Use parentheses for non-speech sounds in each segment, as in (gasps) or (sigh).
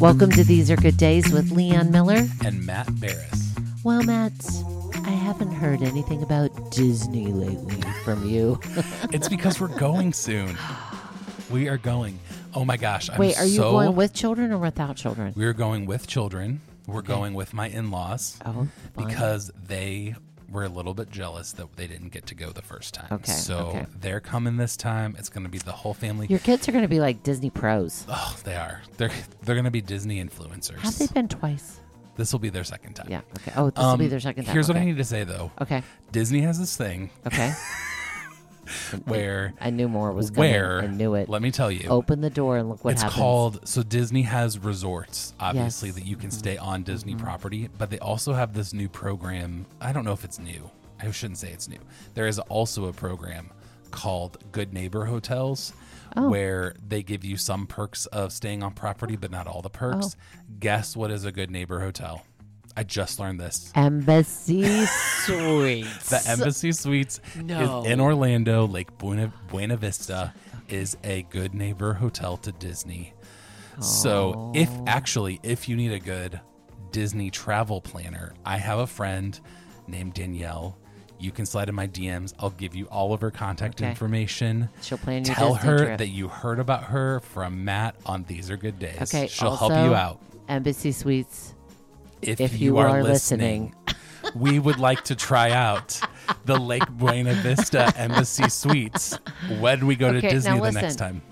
Welcome to These Are Good Days with Lee Ann Miller. and Matt Barris. Well, Matt, I haven't heard anything about Disney lately from you. (laughs) It's because we're going soon. We are going. Oh my gosh! I'm Wait, are you so- going with children or without children? We're going with children. We're going with my in-laws Oh, because they were a little bit jealous that they didn't get to go the first time. Okay, So okay. they're coming this time. It's going to be the whole family. your kids are going to be like Disney pros. oh, they are. They're they're going to be Disney influencers. Have they been twice? This will be their second time. Yeah. Okay. Oh, this will be Um, their second time. Here's what I need to say though. Okay. Disney has this thing Okay. (laughs) where I knew more was coming. where I knew it. Let me tell you. Open the door and look what it's happens. called so Disney has resorts, obviously Yes. Mm-hmm. that you can stay on Disney property, but they also have this new program. I don't know if it's new. I shouldn't say it's new. There is also a program called Good Neighbor Hotels Oh. where they give you some perks of staying on property, but not all the perks. Oh. Guess what is a Good Neighbor Hotel? I just learned this. Embassy (laughs) Suites. The Embassy Suites No. is in Orlando, Lake Buena, Buena Vista is a good neighbor hotel to Disney. So, if actually, if you need a good Disney travel planner, I have a friend named Danielle. You can slide in my DMs. I'll give you all of her contact Okay. information. She'll plan your Tell Disney her trip. that you heard about her from Matt on These Are Good Days. Okay. She'll also, help you out. Embassy Suites. If, if you, you are, are listening, we would like to try out the Lake Buena Vista Embassy Suites when we go to Okay, Disney now the next time.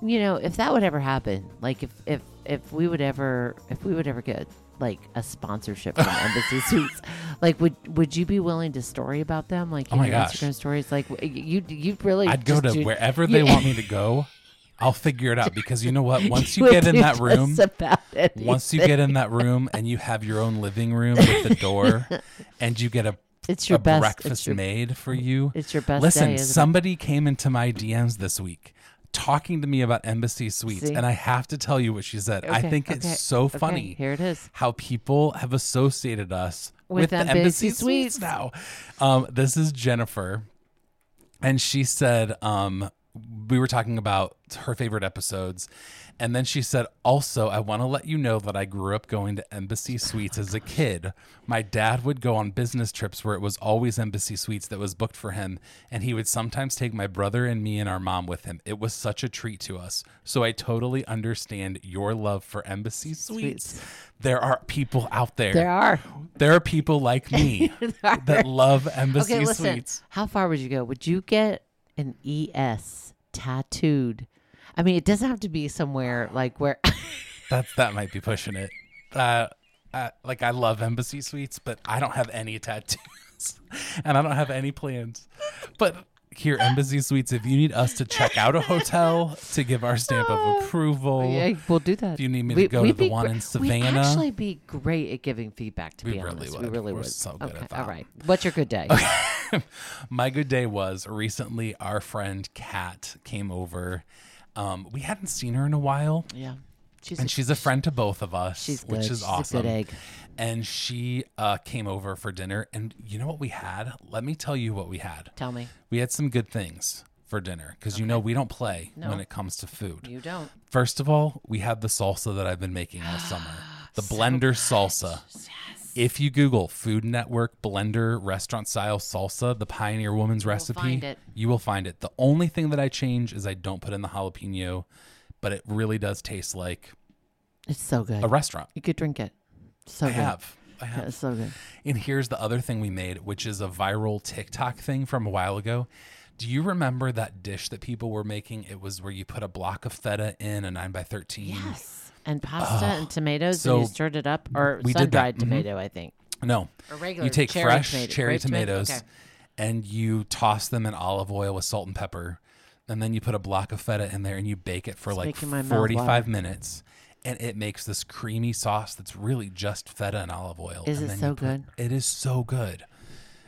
you know if that would ever happen like if if if we would ever if we would ever get like a sponsorship from embassy (laughs) suites like would would you be willing to story about them like Oh my your gosh. instagram stories like you you really I'd go to do- wherever you- (laughs) they want me to go. I'll figure it out (laughs) because you know what? Once you would get in that room, once you get in that room and you have your own living room with the door (laughs) and you get a, it's your best breakfast it's your, made for you. it's your best Listen, day, isn't it? somebody came into my DMs this week talking to me about Embassy Suites, See? and I have to tell you what she said. I Okay, think it's okay, so okay, funny here it is how people have associated us With with, Embassy Embassy Suites. Suites now. Um, this is Jennifer, and she said um, we were talking about her favorite episodes. And then she said, also, I want to let you know that I grew up going to Embassy Suites as a kid. My dad would go on business trips where it was always Embassy Suites that was booked for him. And he would sometimes take my brother and me and our mom with him. It was such a treat to us. So I totally understand your love for Embassy Suites. Suites. There are people out there. there are There are people like me (laughs) that love Embassy okay listen Suites. how far would you go would you get an es tattooed i mean it doesn't have to be somewhere like where (laughs) That's that might be pushing it. Uh, uh, like I love Embassy Suites, but I don't have any tattoos, (laughs) and I don't have any plans. But here, Embassy Suites, if you need us to check out a hotel to give our stamp of approval, Yeah, we'll do that. If you need me to go to the one gr- in savannah We'd actually be great at giving feedback. To We be really honest, we would. really We're would. so good okay, at that. right. What's your good day? (laughs) my good day was recently our friend Kat came over. Um, we hadn't seen her in a while, Yeah, she's and she's a friend to both of us, she's which is She's awesome. A good egg. And she uh, came over for dinner, and you know what we had? Let me tell you what we had. Tell me, We had some good things for dinner because you know we don't play No. when it comes to food. you don't. First of all, we had the salsa that I've been making all summer, (gasps) the blender salsa. Yes. If you Google Food Network blender restaurant style salsa, the Pioneer Woman's recipe, find it. you will find it. The only thing that I change is I don't put in the jalapeno, but it really does taste like It's so good. a restaurant. You could drink it. So I good. have. I Yeah, have. it's so good. And here's the other thing we made, which is a viral TikTok thing from a while ago. Do you remember that dish that people were making? It was where you put a block of feta in a 9 by 13 Yes. And pasta and tomatoes, so and you stirred it up, or we did that. sun-dried Mhm. tomato, I think. No. Or regular You take cherry fresh tomato- cherry grape tomato? tomatoes Okay. and you toss them in olive oil with salt and pepper. And then you put a block of feta in there and you bake it for like making my 45 water. minutes. And it makes this creamy sauce that's really just feta and olive oil. Is and it so put- good? It is so good.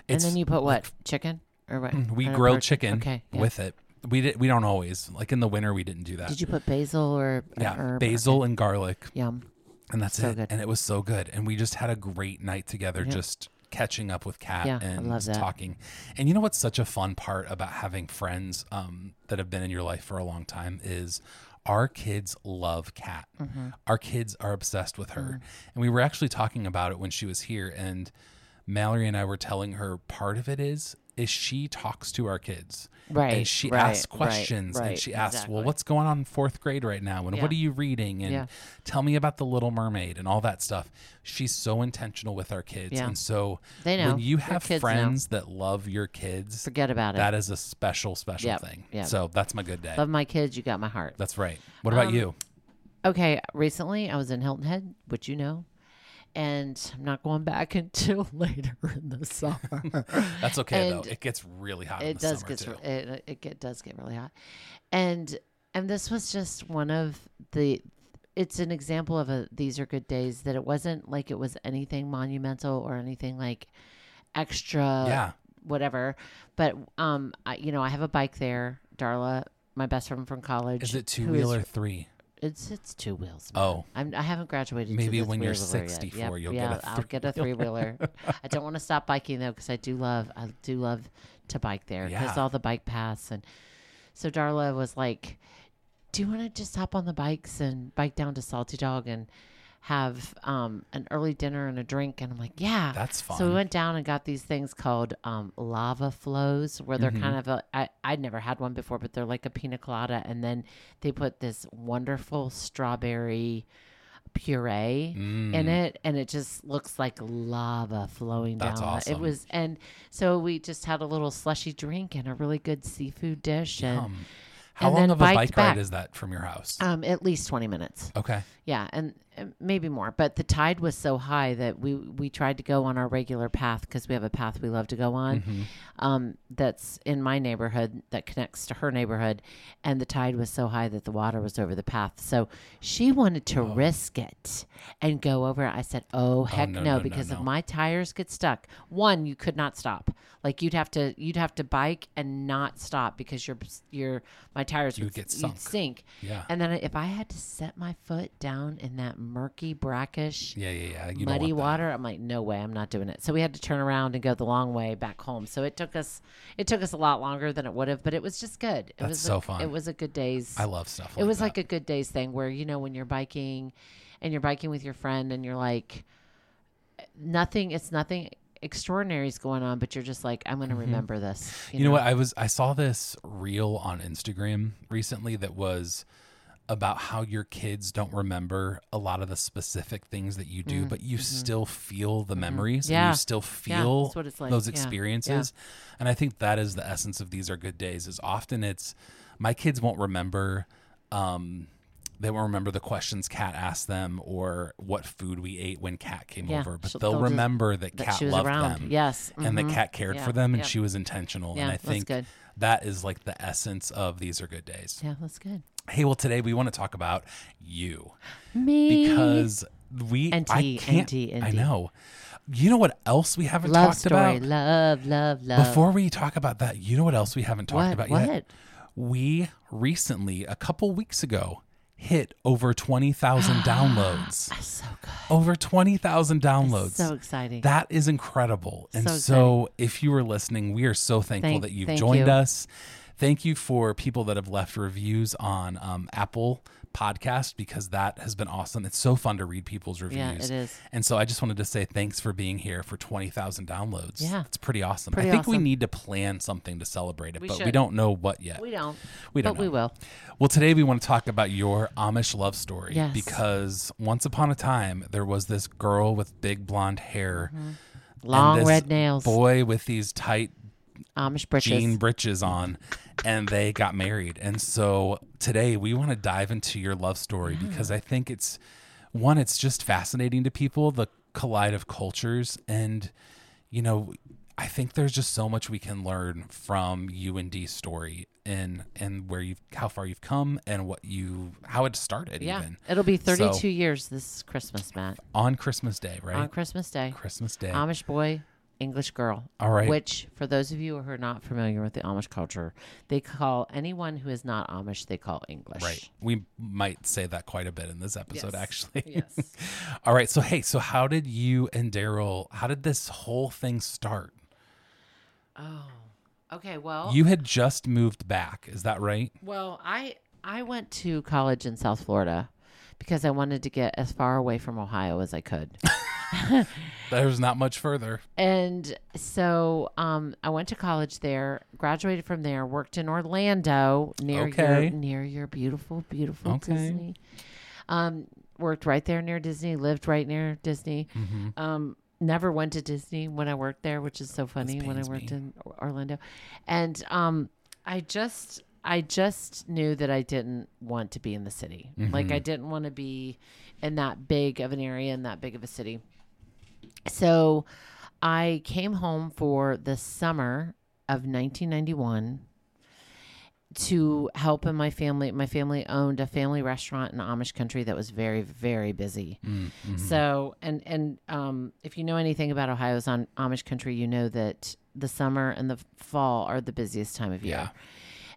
And then you put what? Chicken or what? we Uh, grilled chicken Okay. yeah. with it. We did. We don't always like in the winter. We didn't do that. Did you put basil or yeah, herb? basil and garlic, Yum. and that's So it. good. And it was so good. And we just had a great night together, Yeah. just catching up with Kat Yeah, and talking. And you know what's such a fun part about having friends um, that have been in your life for a long time is our kids love Kat. Mm-hmm. Our kids are obsessed with her. Mm. And we were actually talking about it when she was here and Mallory and I were telling her part of it is is she talks to our kids. Right, And she right, asks right, questions and she asks, exactly. Well, what's going on in fourth grade right now? And Yeah. what are you reading? And Yeah. tell me about the little mermaid and all that stuff. She's so intentional with our kids. Yeah. And so They know. when you have kids know. friends that love your kids, Forget about it. that is a special, special Yep, thing. yep. So that's my good day. Love my kids. You got my heart. That's right. What about Um, you? Okay, recently I was in Hilton Head, which you know, and I'm not going back (laughs) until (laughs) later in the summer. (laughs) That's okay though. It gets really hot in it does get it, it get, does get really hot, and and this was just one of the. It's an example of a these are good days that it wasn't like it was anything monumental or anything like extra yeah. whatever, but um I, you know I have a bike there, Darla, my best friend from college. Is it two wheel or three? It's it's two wheels. man. Oh. I'm, I haven't graduated. Maybe when you're three-wheeler yet. 64, Yep, you'll get yeah, a I'll get a three wheeler. (laughs) I don't want to stop biking though because I do love I do love to bike there because Yeah. all the bike paths and so Darla was like, "Do you want to just hop on the bikes and bike down to Salty Dog and have um, an early dinner and a drink?" And I'm like, "Yeah." That's fun. So we went down and got these things called um, lava flows, where they're Mm-hmm. kind of a. I, I'd never had one before, but they're like a pina colada, and then they put this wonderful strawberry puree in it, and it just looks like lava flowing Mm. That's down. awesome. It was, and so we just had a little slushy drink and a really good seafood dish, and Um, how and long of a bike ride back. is that from your house? um, at least twenty minutes. Okay. Yeah, and uh, maybe more. But the tide was so high that we we tried to go on our regular path because we have a path we love to go on. Mm-hmm. Um, that's in my neighborhood that connects to her neighborhood, and the tide was so high that the water was over the path. So she wanted to risk it and go over. I said, "Oh heck no, no!" no, no, because no. if my tires get stuck, one you could not stop. Like you'd have to you'd have to bike and not stop because your your my tires You would get sunk. sink. Yeah. And then if I had to set my foot down in that murky, brackish, Yeah, yeah, yeah. You muddy water, I'm like, no way, I'm not doing it. So we had to turn around and go the long way back home. So it took us, it took us a lot longer than it would have, but it was just good. It That's was so a, fun. It was a good days. I love stuff. it was that. like a good days thing where you know when you're biking, and you're biking with your friend, and you're like, nothing. It's nothing extraordinary is going on, but you're just like, I'm going to remember this. Mm-hmm. You know what? I was I saw this reel on Instagram recently that was about how your kids don't remember a lot of the specific things that you do, but you still feel the memories. and Mm-hmm. Yeah. you still feel it's like. those Yeah. experiences. And I think that is the essence of these are good days. Is often it's my kids won't remember. Um, they won't remember the questions Kat asked them or what food we ate when Kat came Yeah, over, but they'll, they'll remember that, that Kat she loved around. them Yes. and that mhm. Kat cared Yeah, for them and yeah. she was intentional. Yeah, and I think that is like the essence of these are good days. Yeah, that's good. Hey, well, today we want to talk about you Me. because we NT, I can't. NT, I know. You know what else we haven't love talked story, about? love, love, love. Before we talk about that, you know what else we haven't talked what? about what? yet? We recently, a couple weeks ago, hit over 20,000 (gasps) downloads. That's so good. Over 20,000 downloads. So exciting. That is incredible. And So so, if you were listening, we are so thankful Thank- that you've thank joined you. us. Thank you for people that have left reviews on um, Apple Podcast because that has been awesome. It's so fun to read people's reviews. Yeah, it is. And so I just wanted to say thanks for being here for 20,000 downloads. Yeah. It's pretty awesome. Pretty I think we need to plan something to celebrate it, We but we don't know what yet. we don't. We don't but we will. Well, today we want to talk about your Amish love story Yes. because once upon a time there was this girl with big blonde hair, and Long red nails. boy with these tight Amish britches. jean breeches on, (laughs) and they got married. And so today we want to dive into your love story mm. because I think it's one, it's just fascinating to people the collide of cultures, and you know. I think there's just so much we can learn from you and Dee's story and and where you've how far you've come and what you how it started yeah. even It'll be 32 So- years this Christmas, Matt. on Christmas Day, right? On Christmas Day. Christmas Day. Amish boy English girl. All right. Which, for those of you who are not familiar with the Amish culture, they call anyone who is not Amish, they call English. Right. We might say that quite a bit in this episode, Yes. actually. Yes. (laughs) All right. So, hey, so how did you and Daryl, how did this whole thing start? oh. Okay. Well. You had just moved back. Is that right? Well, I I went to college in South Florida because I wanted to get as far away from Ohio as I could. (laughs) (laughs) There's not much further. and so um, I went to college there, graduated from there, worked in Orlando near Okay. your near your beautiful, beautiful Okay. Disney. Um, worked right there near Disney, lived right near Disney. Mm-hmm. Um, never went to Disney when I worked there, which is so funny when I worked me. in Orlando. And um, I just I just knew that I didn't want to be in the city. Like I didn't want to be in that big of an area in that big of a city. So I came home for the summer of 1991 to help in my family. My family owned a family restaurant in Amish country that was very, very busy. So, and and um, if you know anything about Ohio's on Amish country, you know that the summer and the fall are the busiest time of year. Yeah.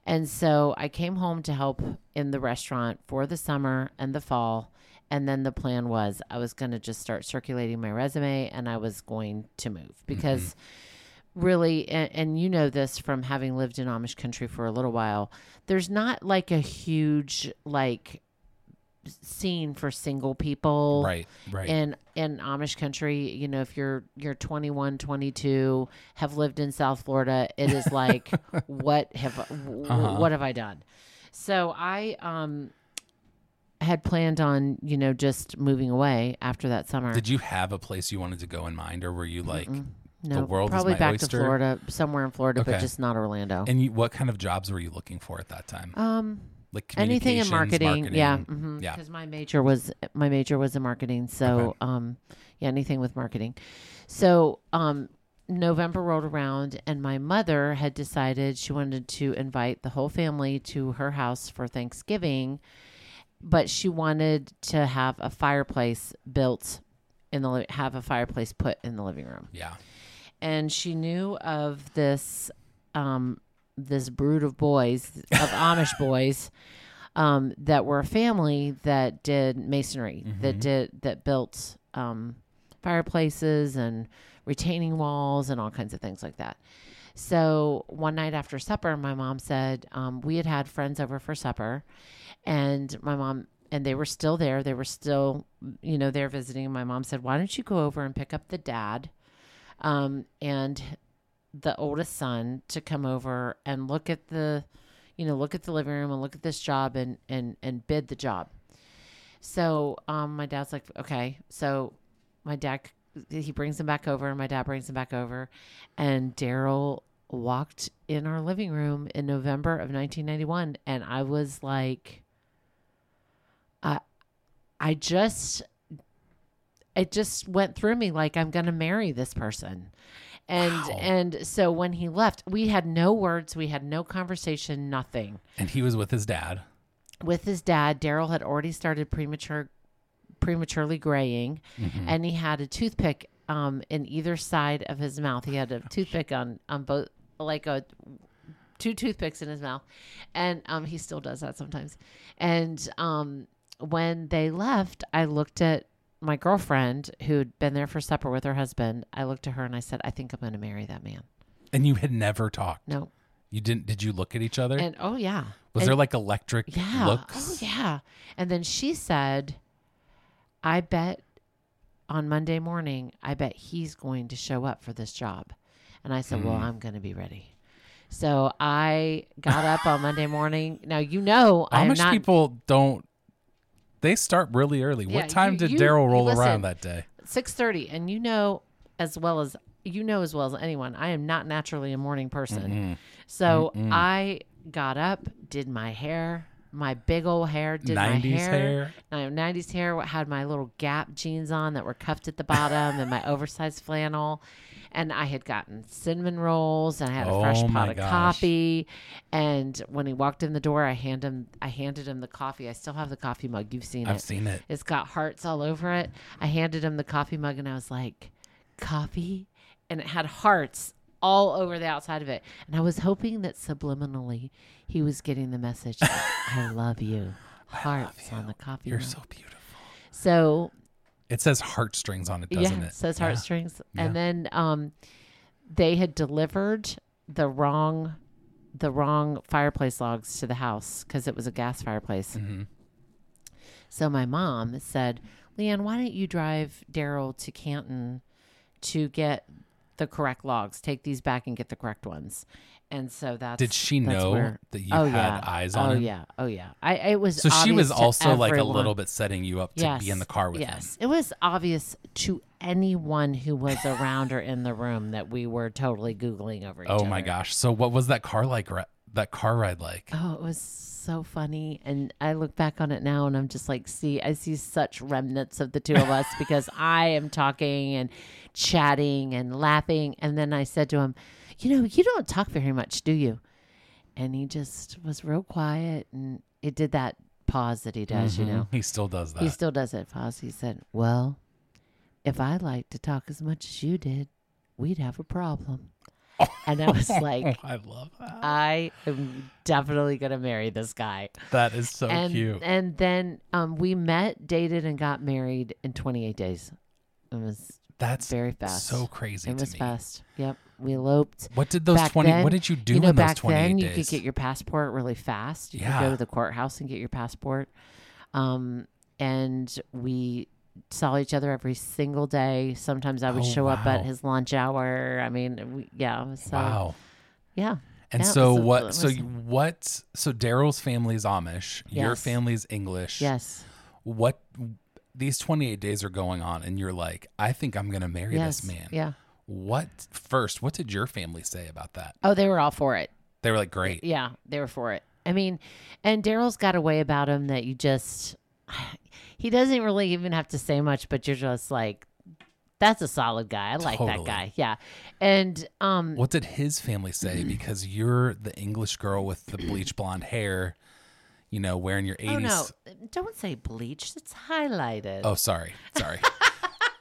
And so I came home to help in the restaurant for the summer and the fall. And then the plan was I was going to just start circulating my resume and I was going to move because really, and, and you know this from having lived in Amish country for a little while, there's not like a huge, like, scene for single people Right. Right. in in Amish country, you know, if you're you're 21, 22, have lived in South Florida, it is like (laughs) what have w- Uh-huh. what have I done? So I um had planned on, you know, just moving away after that summer. Did you have a place you wanted to go in mind, or were you like, no, world is probably my back oyster? to Florida, somewhere in Florida, Okay. but just not Orlando. and you, what kind of jobs were you looking for at that time? um Like anything in communications, marketing, yeah mhm, Yeah. because my major was my major was in marketing so um yeah anything with marketing so um november rolled around and my mother had decided she wanted to invite the whole family to her house for thanksgiving but she wanted to have a fireplace built in the have a fireplace put in the living room Yeah. and she knew of this um this brood of boys of (laughs) Amish boys um that were a family that did masonry that did that built um fireplaces and retaining walls and all kinds of things like that. So one night after supper, my mom said um, we had had friends over for supper, and my mom and they were still there. They were still, you know, there visiting. My mom said, "Why don't you go over and pick up the dad?" um, and the oldest son to come over and look at the, you know, look at the living room and look at this job and and and bid the job. So um, my dad's like, okay. So my dad he brings him back over, and my dad brings him back over, and Daryl walked in our living room in November of 1991, and I was like, I, I just it just went through me like I'm going to marry this person. And Wow. and so when he left, we had no words, we had no conversation, nothing. And he was with his dad. With his dad, Daryl had already started premature prematurely graying Mm-hmm. and he had a toothpick um in either side of his mouth. He had a toothpick on on both like a two toothpicks in his mouth. And um he still does that sometimes. And um when they left, I looked at my girlfriend who'd been there for supper with her husband. I looked at her and I said, I think I'm going to marry that man. And you had never talked. No. You didn't did you look at each other? And oh yeah. was And- there like electric yeah. looks? Oh yeah. And then she said, I bet on Monday morning, I bet he's going to show up for this job. And I said, Hmm. Well, I'm going to be ready. So I got up on Monday morning. Now you know (laughs) I'm not people don't they start really early. Yeah, what time you- did Daryl roll listen. around that day? six thirty, and you know as well as you know as well as anyone, I am not naturally a morning person. Mm-hmm. So I got up, did my hair, my big old hair, did my 90s hair. My 90s hair had my little Gap jeans on that were cuffed at the bottom and my (laughs) oversized flannel. And I had gotten cinnamon rolls and I had a fresh Oh, pot of gosh. coffee. And when he walked in the door, I hand him I handed him the coffee. I still have the coffee mug. You've seen I've it. seen it. It's got hearts all over it. I handed him the coffee mug and I was like, coffee and it had hearts all over the outside of it. And I was hoping that subliminally he was getting the message (laughs) I love you. Hearts on the coffee. You're mug. so beautiful. so It says heartstrings on it, doesn't yeah, it? says Yeah. heartstrings. Yeah. And then um, they had delivered the wrong the wrong fireplace logs to the house because it was a gas fireplace. Mhm. So my mom said, Lee Ann, why don't you drive Daryl to Canton to get the correct logs? Take these back and get the correct ones. And so that's Did she that's know where- that you oh had yeah, eyes on oh him? yeah, oh yeah. I it was So she was also like a little bit setting you up to be in the car with him. yes. It was obvious to anyone who was around or in the room that we were totally googling over each oh, other. Oh other. my gosh. So what was that car like? That car ride like? Oh, it was so funny. And I look back on it now and I'm just like, see, I see such remnants of the two of us because I am talking and chatting and laughing. And then I said to him, You know, you don't talk very much, do you? And he just was real quiet and it did that pause that he does, you Mhm. know. He still does that. He still does that pause. He said, Well, if I liked to talk as much as you did, we'd have a problem. And I was (laughs) like, I love that. I am definitely gonna marry this guy. that is so and cute. and then um, we met, dated, and got married in 28 days. It was That's very fast. so crazy it was me. fast. Yep, we eloped. What did those Back 20 then, what did you do you know, in those back 28 then days? you could get your passport really fast. You could Yeah. go to the courthouse and get your passport. Um, and we saw each other every single day. Sometimes I would Oh, show up at his lunch hour. I mean, we, yeah. So wow. yeah, And Yeah, so what so you- what so Daryl's family is Amish, your Yes. family's English. yes, What these 28 days are going on and you're like, I think I'm going to marry yes, this man. yeah. What first, what did your family say about that? Oh, they were all for it. They were like, "Great." Yeah, they were for it. I mean, and Daryl's got a way about him that you just, (sighs) he doesn't really even have to say much, but you're just like, that's a solid guy. I like that guy. Yeah. And, um, What did his family say? (clears throat) Because you're the English girl with the bleach blonde hair, you know, wearing your 80s. oh no, don't say bleached. It's highlighted. Oh, sorry. Sorry.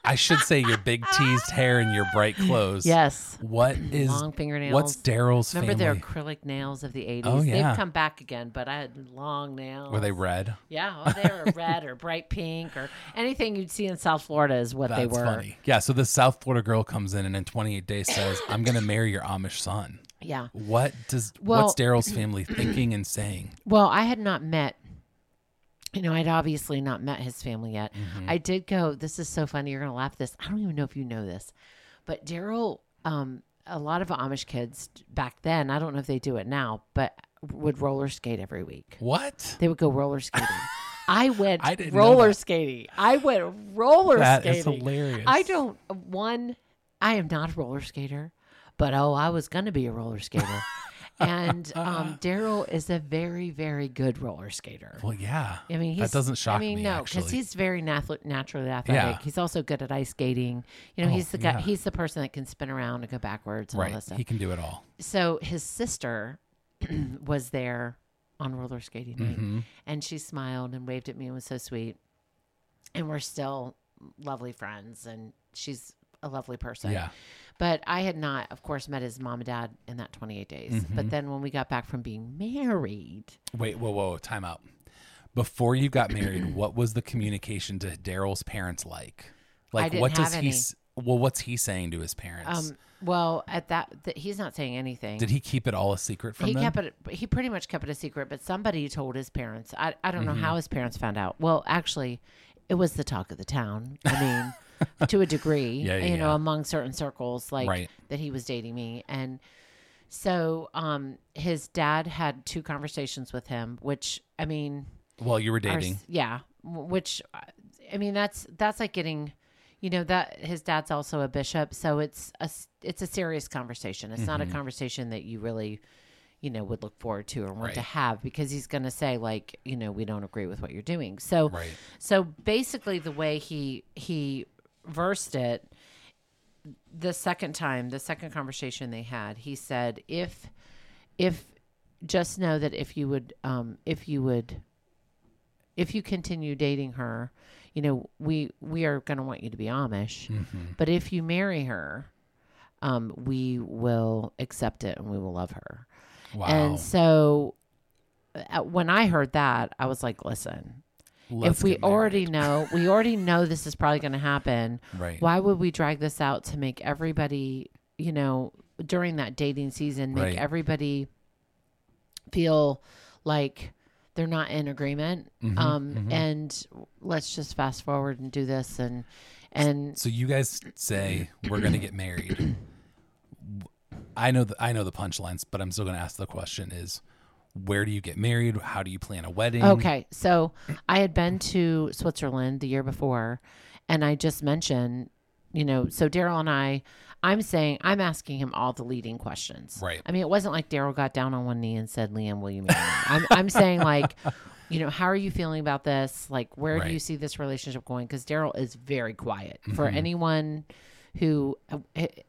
I should say your big (laughs) teased hair and your bright clothes. yes. What is Long fingernails. what's Daryl's Remember family? their acrylic nails of the 80s? Oh, yeah. They've come back again, but I had long nails. Were they red? Yeah, oh, they were (laughs) red or bright pink or anything you'd see in South Florida is what That's they were. funny. Yeah, so the South Florida girl comes in and in 28 days says, "I'm going to marry your Amish son." Yeah. What does Well- what's Daryl's (clears throat) family thinking and saying? Well, I had not met, you know, I'd obviously not met his family yet. Mm-hmm. I did go, this is so funny. You're going to laugh at this. I don't even know if you know this, but Daryl, um, a lot of Amish kids back then, I don't know if they do it now, but would roller skate every week. What? They would go roller skating. (laughs) I went I roller skating. I went roller That is skating. hilarious. I don't, one, I am not a roller skater, but oh, I was going to be a roller skater. (laughs) and um, Daryl is a very, very good roller skater. Well, yeah. I mean, he's, that doesn't shock I mean, me. no, because he's very nath- naturally athletic. Yeah. He's also good at ice skating. You know, Oh, he's the guy. yeah. He's the person that can spin around and go backwards and all right. that stuff. He can do it all. so his sister (clears throat) was there on roller skating night, Mhm. and she smiled and waved at me and was so sweet. And we're still lovely friends, and she's a lovely person. Yeah. But I had not, of course, met his mom and dad in that 28 days. But then when we got back from being married, Wait, whoa, whoa, time out. Before you got married, (clears throat) what was the communication to Daryl's parents like? Like, what does he? any. s- Well, what's he saying to his parents? um, well, at that, th- he's not saying anything. Did he keep it all a secret from he them? kept it. He pretty much kept it a secret, but somebody told his parents. I I don't know Mm-hmm. how his parents found out. Well, actually, it was the talk of the town. I mean, (laughs) to a degree, (laughs) Yeah, yeah, you know, yeah. among certain circles, like Right. that he was dating me, and so um, his dad had two conversations with him, which I mean, Well, you were dating. s- yeah, which I mean that's that's like getting, you know, that his dad's also a bishop, so it's a, it's a serious conversation. It's Mm-hmm. not a conversation that you really, you know, would look forward to or want to have because he's going to say like, you know, we don't agree with what you're doing. So Right. so basically, the way he he versed it, the second time, the second conversation they had, he said, "If, if, just know that if you would, um, if you would, if you continue dating her, you know, we we are going to want you to be Amish, Mm-hmm. but if you marry her." um, we will accept it and we will love her. Wow. And so uh, when I heard that, I was like, listen, Let's if we already know, we already know this is probably going to happen. right. Why would we drag this out to make everybody, you know, during that dating season, make Right. everybody feel like they're not in agreement? Mhm, um, mhm. and let's just fast forward and do this and and So you guys say we're going to get married. (clears throat) I know the, I know the punchlines, but I'm still going to ask the question: Is where do you get married? How do you plan a wedding? Okay, so I had been to Switzerland the year before, and I just mentioned, you know, so Daryl and I, I'm saying, I'm asking him all the leading questions. Right. I mean, it wasn't like Daryl got down on one knee and said, Lee Ann, will you marry me? I'm, I'm saying, like, (laughs) you know, how are you feeling about this? Like, where do you see this relationship going? Because Daryl is very quiet. For Mm-hmm. anyone who,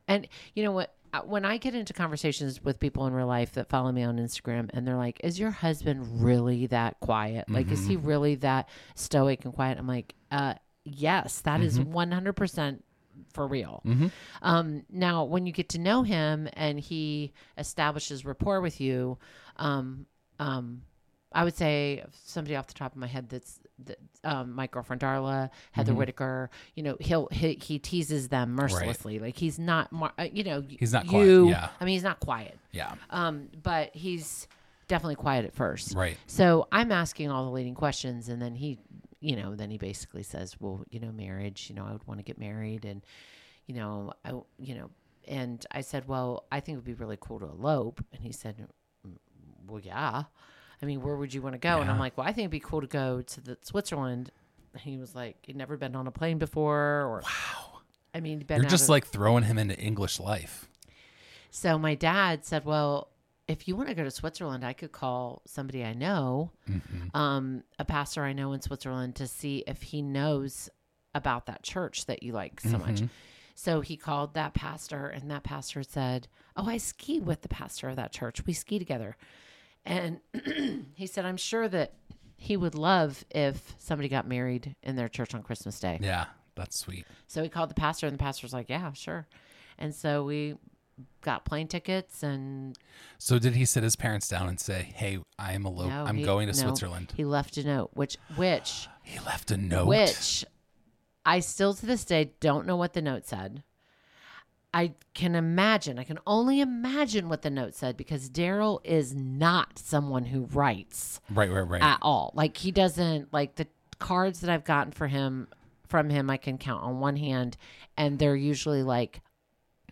and you know what? Uh, When I get into conversations with people in real life that follow me on Instagram and they're like, is your husband really that quiet? Like, is he Mm-hmm. really that stoic and quiet? I'm like, uh, yes, that is Mm-hmm. 100% for real. Um, now, when you get to know him and he establishes rapport with you, um, um, I would say somebody off the top of my head that's that, um, my girlfriend Darla, Heather Mm-hmm. Whitaker. You know, he'll he, he teases them mercilessly. Like he's not, mar- uh, you know, He's not you. quiet, yeah. I mean, he's not quiet. Yeah. Um, but he's definitely quiet at first. Right. So I'm asking all the leading questions, and then he, you know, then he basically says, "Well, you know, marriage. You know, I would want to get married, and you know, I, you know." And I said, "Well, I think it would be really cool to elope." And he said, "Mm, "Well, yeah. I mean, where would you want to go?" And I'm like, "Well, I think it'd be cool to go to the Switzerland." And he was like, "He'd never been on a plane before." Or wow. I mean, You're just of- like throwing him into English life. so my dad said, "Well, if you want to go to Switzerland, I could call somebody I know, Mm-hmm. um, a pastor I know in Switzerland, to see if he knows about that church that you like so much." Mm-hmm. So he called that pastor, and that pastor said, "Oh, I ski with the pastor of that church. We ski together." And (clears throat) he said, "I'm sure that he would love if somebody got married in their church on Christmas Day." Yeah, that's sweet. So he called the pastor, and the pastor's like, "Yeah, sure." And so we got plane tickets and So did he sit his parents down and say, "Hey, I am elope. No, I'm he- going to no. Switzerland." He left a note, which which He left a note. which I still to this day don't know what the note said. I can imagine. I can only imagine what the note said because Daryl is not someone who writes Right, right, right. at all. Like he doesn't like the cards that I've gotten for him from him. I can count on one hand, and they're usually like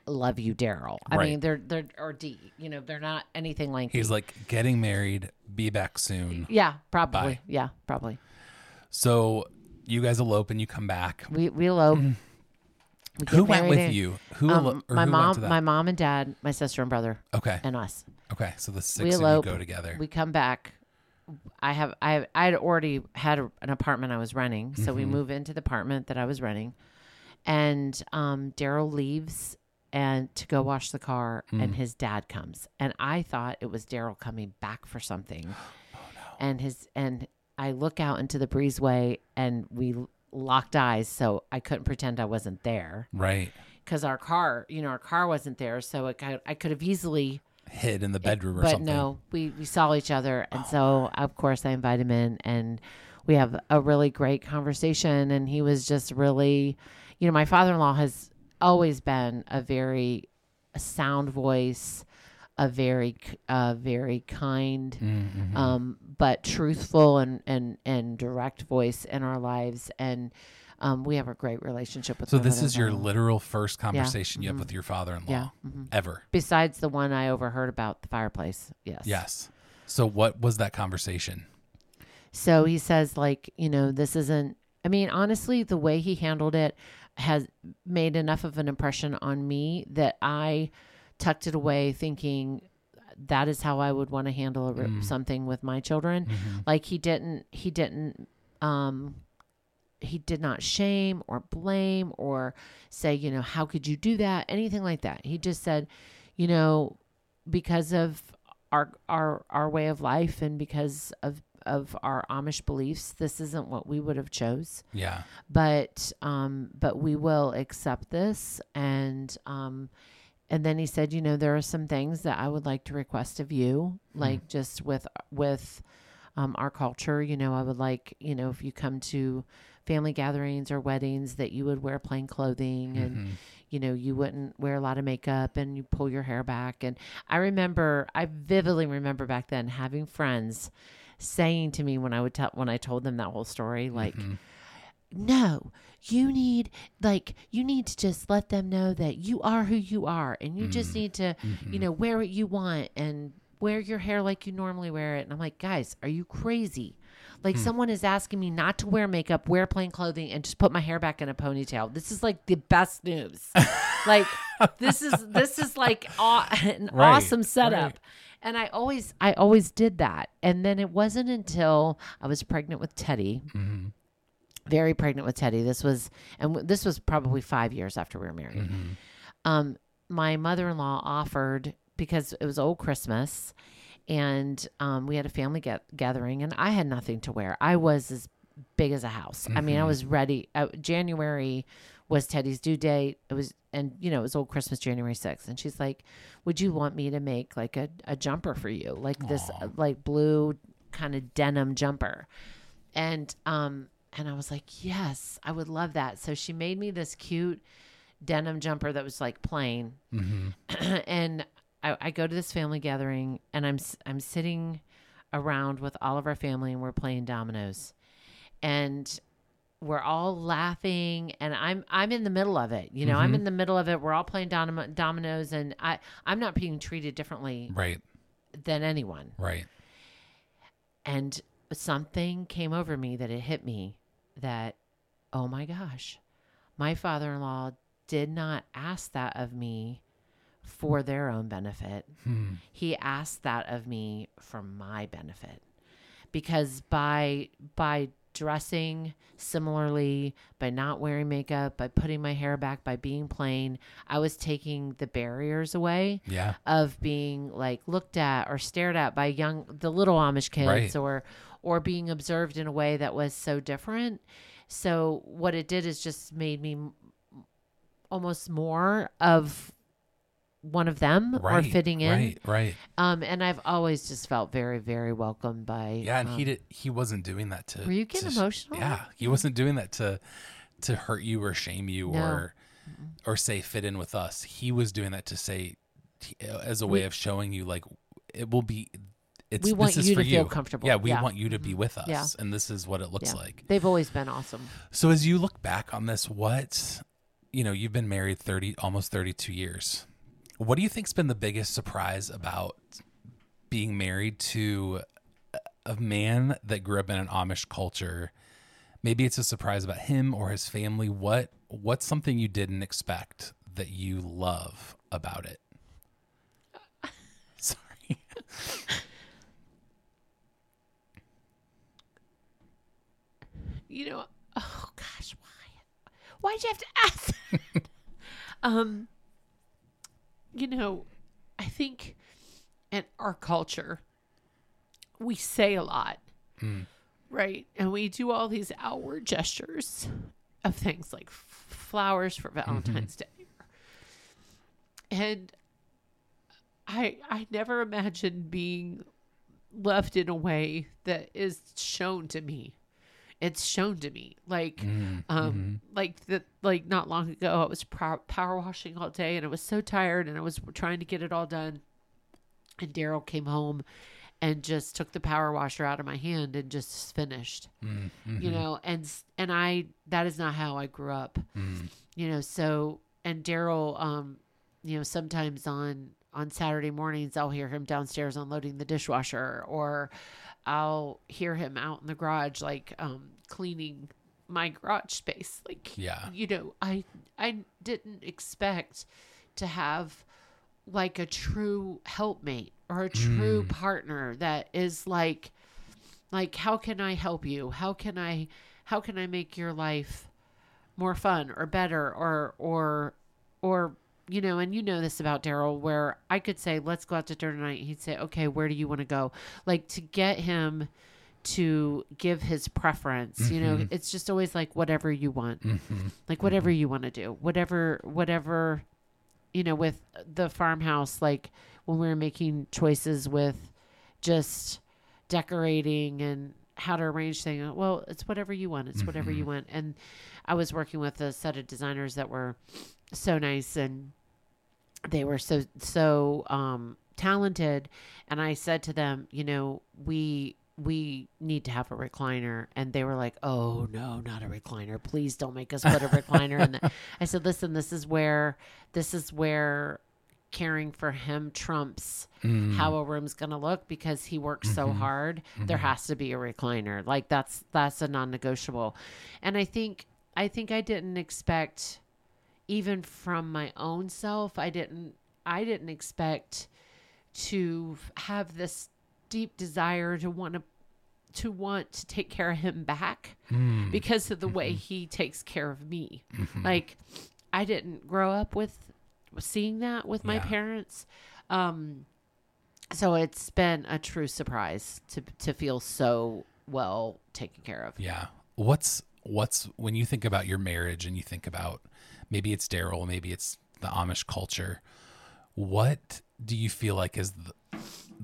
"Love you, Daryl." I Right. mean, they're they're or D. You know, they're not anything like He's like getting married. Be back soon. yeah, probably Bye. yeah, probably. So you guys elope and you come back. We we elope. Mm. We. Who went with in- you? Who, Um, elo- my who mom, went to that? my mom and dad, my sister and brother, okay, and us. okay. So the we six of elope. you go together. We come back. I have I I had already had a, an apartment I was renting, so Mm-hmm. we move into the apartment that I was renting, and um, Daryl leaves and to go wash the car, Mm. and his dad comes, and I thought it was Daryl coming back for something, (gasps) Oh, and his and I look out into the breezeway, and we locked eyes, so I couldn't pretend I wasn't there right. because our car, you know, our car wasn't there, so it, I, I could have easily Hid in the bedroom or but something. no, we, we saw each other. And so, of course, I invite him in and we have a really great conversation. And he was just really, you know, my father in law has always been a very a sound voice, a very, uh, very kind, Mm-hmm. um, but truthful and, and, and direct voice in our lives. And um, we have a great relationship with So this is your literal first conversation you have with your father-in-law Yeah. mhm. ever. Besides the one I overheard about the fireplace. Yes. Yes. So what was that conversation? So he says, like, you know, this isn't, I mean, honestly, the way he handled it has made enough of an impression on me that I tucked it away thinking that is how I would want to handle a, re- something with my children. Like he didn't, he didn't, um, he did not shame or blame or say, you know, how could you do that? Anything like that. He just said, you know, because of our our our way of life and because of of our Amish beliefs, this isn't what we would have chose. Yeah. But um, but we will accept this and um, and then he said, you know, there are some things that I would like to request of you, Hmm. like just with with um, our culture. You know, I would like, you know, if you come to family gatherings or weddings, that you would wear plain clothing and Mhm. you know, you wouldn't wear a lot of makeup and you pull your hair back. And I remember, I vividly remember back then having friends saying to me when I would tell when I told them that whole story, like, Mhm. No, you need like you need to just let them know that you are who you are, and you just Mm. need to, you Mhm. know, wear what you want and wear your hair like you normally wear it. And I'm like, guys, are you crazy? Like Hmm. someone is asking me not to wear makeup, wear plain clothing, and just put my hair back in a ponytail. This is like the best news. (laughs) like this is this is like aw- an Right, awesome setup. right. And I always I always did that. And then it wasn't until I was pregnant with Teddy, Mhm. Very pregnant with Teddy. This was and w- this was probably 5 years after we were married. Mhm. Um my mother-in-law offered because it was old Christmas and um, we had a family get- gathering and I had nothing to wear. I was as big as a house. I mean, I Mhm. was ready. Uh, January was Teddy's due date. It was, and you know, it was old Christmas, January 6th. And she's like, Would you want me to make like a, a jumper for you? Like this, uh, like blue kind of denim jumper. And, um, and I was like, Yes, I would love that. So she made me this cute denim jumper that was like plain Mhm. (clears throat) and I, I go to this family gathering and I'm I'm sitting around with all of our family and we're playing dominoes and we're all laughing and I'm I'm in the middle of it you know I'm Mhm. in the middle of it we're all playing dom- dominoes and I I'm not being treated differently Right. than anyone Right. and something came over me that it hit me that oh my gosh my father-in-law did not ask that of me for their own benefit Hmm. he asked that of me for my benefit because by by dressing similarly by not wearing makeup by putting my hair back by being plain i was taking the barriers away Yeah. of being like looked at or stared at by young the little amish kids Right. or or being observed in a way that was so different so what it did is just made me almost more of one of them Right. or fitting in Right. Right. um, and I've always just felt very, very welcomed by. Yeah, and um, he did. He wasn't doing that to. Were you getting to emotional? Yeah, he wasn't doing that to to hurt you or shame you No. or or say fit in with us. He was doing that to say as a way We- of showing you like it will be. It's We want you to feel comfortable. Yeah, we Yeah. want you to be Mhm. with us, Yeah. and this is what it looks Yeah. like. They've always been awesome. So as you look back on this, what you know, you've been married thirty, almost thirty-two years. What do you think's been the biggest surprise about being married to a- a man that grew up in an Amish culture? Maybe it's a surprise about him or his family. What what's something you didn't expect that you love about it? (laughs) Sorry. (laughs) You know, oh gosh, why? Why'd you have to ask? that? (laughs) um, you know, I think in our culture, we say a lot, Mm. right? And we do all these outward gestures of things like f- flowers for Valentine's Day. And I I never imagined being loved in a way that is shown to me. It's shown to me. Like Mm, um mhm. like that like not long ago I was pow- power washing all day and I was so tired and I was trying to get it all done. And Daryl came home and just took the power washer out of my hand and just finished Mm, you know and and I that is not how I grew up. Mm. you know so and Daryl um you know sometimes on on Saturday mornings I'll hear him downstairs unloading the dishwasher or I'll hear him out in the garage like um cleaning my garage space like Yeah. you know I I didn't expect to have like a true helpmate or a true Mm. partner that is like like how can I help you how can I how can I make your life more fun or better or or or you know and you know this about Daryl where I could say let's go out to dinner tonight he'd say okay where do you want to go like to get him to give his preference you know Mhm. it's just always like whatever you want Mhm. like whatever you want to do whatever whatever you know, with the farmhouse, like when we were making choices with just decorating and how to arrange things. Well, it's whatever you want. It's whatever you want. And I was working with a set of designers that were so nice and they were so so um talented and I said to them, you know, we we need to have a recliner. And they were like oh no not a recliner. Please don't make us put a recliner in the (laughs) i said listen this is where this is where caring for him trumps Mm. how a room's going to look because he works so Mm-hmm. hard. There has to be a recliner. Like that's that's a non-negotiable. And i think i think i didn't expect even from my own self i didn't i didn't expect to have this deep desire to want to to want to take care of him back Mm. because of the way Mm-hmm. he takes care of me like i didn't grow up with seeing that with my Yeah. parents um so it's been a true surprise to to feel so well taken care of Yeah. What's what's when you think about your marriage and you think about maybe it's Daryl, maybe it's the Amish culture. What do you feel like is the,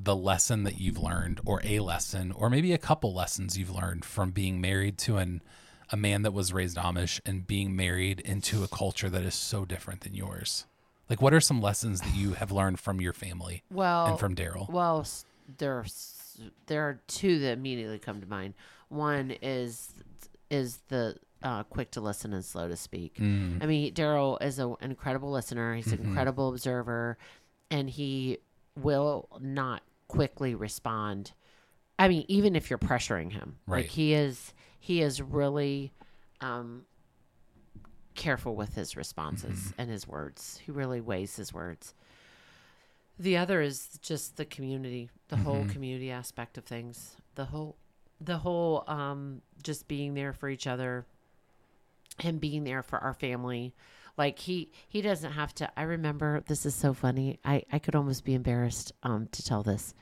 the lesson that you've learned, or a lesson, or maybe a couple lessons you've learned from being married to an a man that was raised Amish and being married into a culture that is so different than yours? Like, what are some lessons that you have learned from your family well and from Daryl? Well, s- there are there are two that immediately come to mind. One is is the uh, quick to listen and slow to speak. Mm. I mean, Daryl is an incredible listener. He's Mm-hmm. an incredible observer, and he will not quickly respond. I mean, even if you're pressuring him, Right. like he is, he is really um, careful with his responses Mm-hmm. and his words. He really weighs his words. The other is just the community, the whole Mm-hmm. community aspect of things. The whole, the whole, um, just being there for each other, him being there for our family. Like he he doesn't have to. I remember this is so funny. I I could almost be embarrassed um to tell this.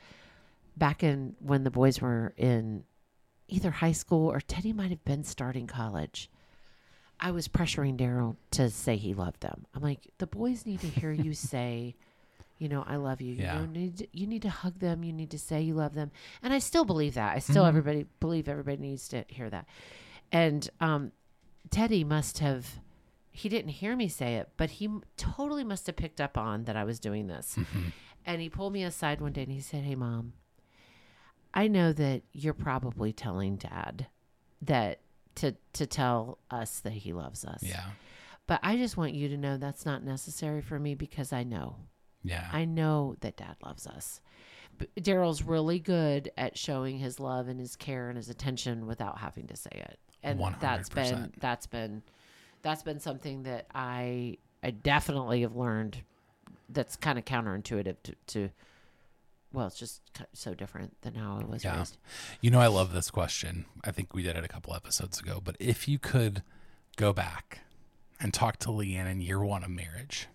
Back in when the boys were in either high school or Teddy might have been starting college. I was pressuring Daryl to say he loved them. I'm like, the boys need to hear you (laughs) say, you know, I love you. Yeah. You know, need to, you need to hug them. You need to say you love them. And I still believe that. I still Mhm. everybody believe everybody needs to hear that. And um, Teddy must have. He didn't hear me say it, but he totally must have picked up on that I was doing this. Mhm. And he pulled me aside one day and he said, Hey, mom, I know that you're probably telling dad that to, to tell us that he loves us. Yeah. But I just want you to know that's not necessary for me because I know. Yeah. I know that dad loves us. Daryl's really good at showing his love and his care and his attention without having to say it. And that's been that's been that's been something that I I definitely have learned that's kind of counterintuitive to, to well, it's just so different than how I was Yeah. raised. You know, I love this question. I think we did it a couple episodes ago. But if you could go back and talk to Lee Ann in year one of marriage,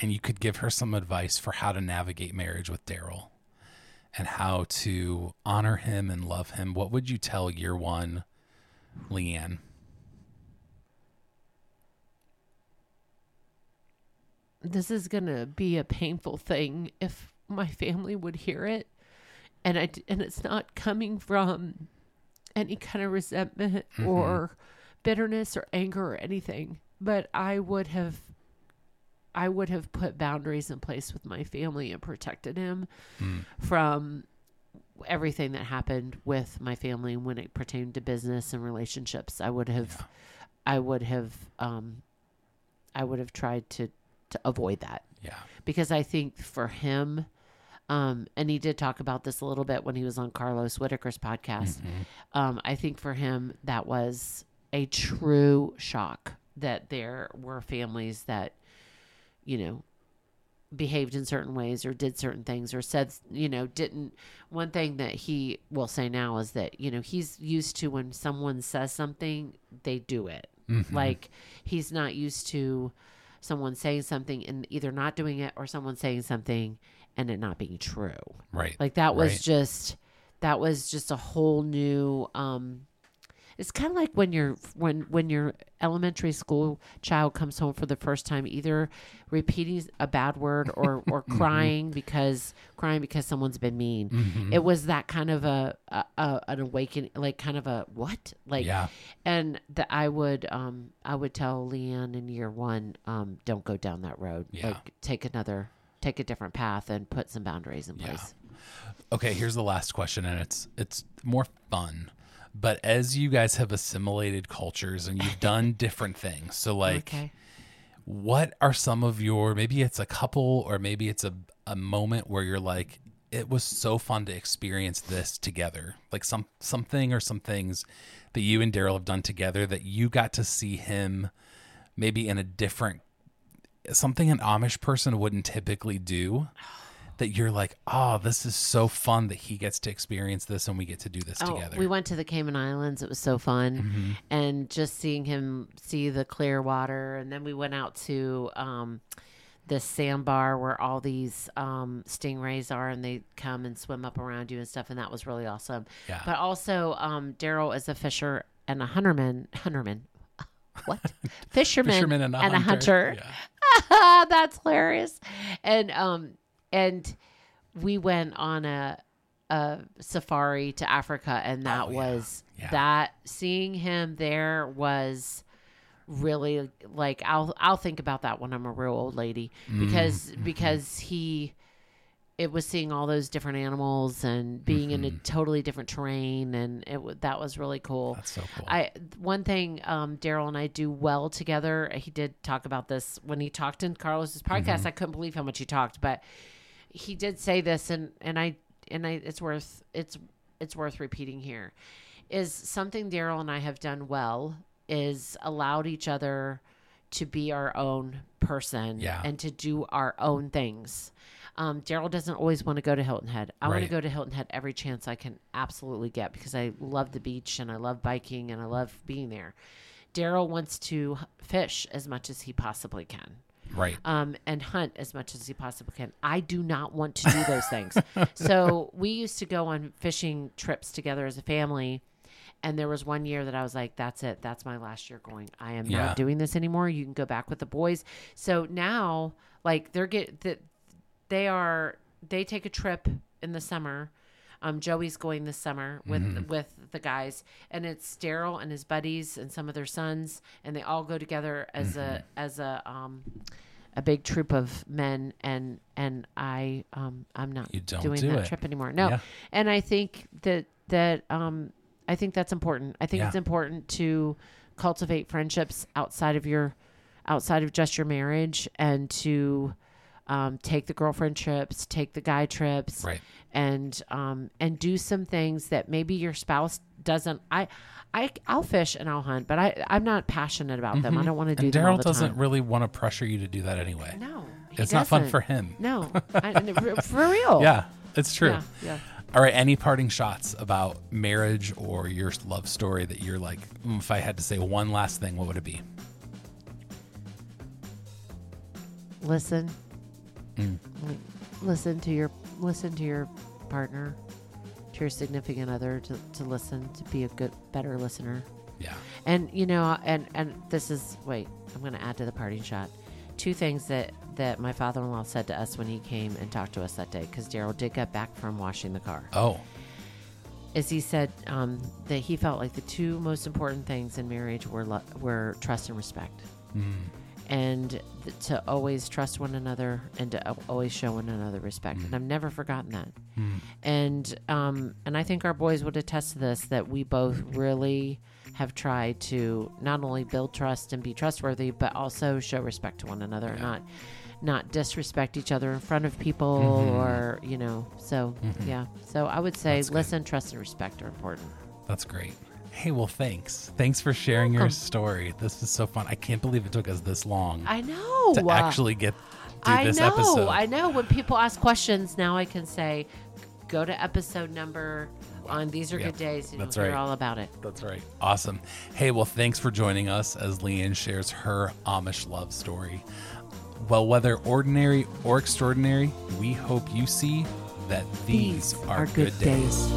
and you could give her some advice for how to navigate marriage with Daryl and how to honor him and love him, what would you tell year one Lee Ann? This is going to be a painful thing if my family would hear it and I and it's not coming from any kind of resentment or bitterness or anger or anything but I would have I would have put boundaries in place with my family and protected him Mm. from everything that happened with my family when it pertained to business and relationships I would have Yeah. I would have um I would have tried to to avoid that Yeah. because I think for him, um, and he did talk about this a little bit when he was on Carlos Whittaker's podcast. Mhm. Um, I think for him that was a true shock that there were families that, you know, behaved in certain ways or did certain things or said, you know, didn't. One thing that he will say now is that, you know, he's used to when someone says something, they do it. Mhm. Like he's not used to someone saying something and either not doing it or someone saying something and it not being true. right. Like that was Right. just that was just a whole new um it's kind of like when you're when when your elementary school child comes home for the first time, either repeating a bad word (laughs) or or Mm-hmm. crying because crying because someone's been mean. Mm-hmm. It was that kind of a, a, a an awakening, like kind of a what, like Yeah. and that I would um I would tell Lee Ann in year one, um, don't go down that road. Yeah. Like take another take a different path and put some boundaries in Yeah. place. Okay, here's the last question, and it's it's more fun. But as you guys have assimilated cultures and you've done (laughs) different things, so like, okay. what are some of your maybe it's a couple or maybe it's a a moment where you're like, it was so fun to experience this together, like some something or some things that you and Daryl have done together that you got to see him maybe in a different something an Amish person wouldn't typically do. (sighs) (laughs) That you're like, oh, this is so fun that he gets to experience this and we get to do this Oh, together. we went to the Cayman Islands. It was so fun, Mm-hmm. and just seeing him see the clear water, and then we went out to um, this sandbar where all these um, stingrays are, and they come and swim up around you and stuff, and that was really awesome. Yeah. But also, um, Daryl is a fisher and a hunterman. Hunterman. What? (laughs) Fisherman, Fisherman and a and a hunter. hunter. Yeah. (laughs) That's hilarious. And um and we went on a a safari to Africa and that Oh, yeah. was Yeah. that seeing him there was really like I'll I'll think about that when I'm a real old lady Mm-hmm. because because he it was seeing all those different animals and being in a totally different terrain and it that was really cool. Mm-hmm. That's so cool. I one thing um, Daryl and I do well together. He did talk about this when he talked in Carlos's podcast. Mm-hmm. I couldn't believe how much he talked, but he did say this, and and I and I it's worth it's it's worth repeating here. Is something Daryl and I have done well is allowed each other to be our own person Yeah. and to do our own things. Um, Daryl doesn't always want to go to Hilton Head. I want to go to Hilton Head every chance I can absolutely get because I love the beach and I love biking and I love being there. Daryl wants to fish as much as he possibly can right. um, and hunt as much as he possibly can. I do not want to do those things. (laughs) So we used to go on fishing trips together as a family. And there was one year that I was like, that's it. That's my last year going. I am Yeah. not doing this anymore. You can go back with the boys. So now, like, they're get that they are, they take a trip in the summer. Um, Joey's going this summer with Mm-hmm. with the guys, and it's Daryl and his buddies and some of their sons, and they all go together as a Mm-hmm. as a um, a big troop of men, and and I um, I'm not doing do that it. trip anymore. No, Yeah. and I think that that um, I think that's important. I think Yeah. it's important to cultivate friendships outside of your outside of just your marriage, and to um, take the girlfriend trips, take the guy trips, Right. and um and do some things that maybe your spouse doesn't i i i'll fish and i'll hunt but i i'm not passionate about them i don't want to do Mm-hmm. And Daryl doesn't time really want to pressure you to do that anyway. no it's not fun for him. no (laughs) I, for real Yeah, it's true. yeah yeah All right. Any parting shots about marriage or your love story that you're like, "Mm, if I had to say one last thing, what would it be? listen Mm. Listen to your listen to your partner to your significant other to, to listen to be a good better listener Yeah. And you know, and and this is wait, I'm going to add to the parting shot. Two things that that my father-in-law said to us when he came and talked to us that day, because Daryl did get back from washing the car. Oh. Is he said um, that he felt like the two most important things in marriage were lo- were trust and respect, Mm. And th- to always trust one another and to always show one another respect. And I've never forgotten that. Mm. And um, and I think our boys would attest to this that we both really have tried to not only build trust and be trustworthy, but also show respect to one another, Yeah. not not disrespect each other in front of people Mhm. or you know. So Mhm. yeah. So I would say That's good. listen, trust, and respect are important. That's great. Hey, well, thanks. Thanks for sharing your story. This is so fun. I can't believe it took us this long I know. to actually get through I this know. episode. I know. When people ask questions, now I can say, go to episode number on These Are Yep, Good Days. And that's you'll hear all about it. That's right. Awesome. Hey, well, thanks for joining us as Lee Ann shares her Amish love story. Well, whether ordinary or extraordinary, we hope you see that these, are, good, days.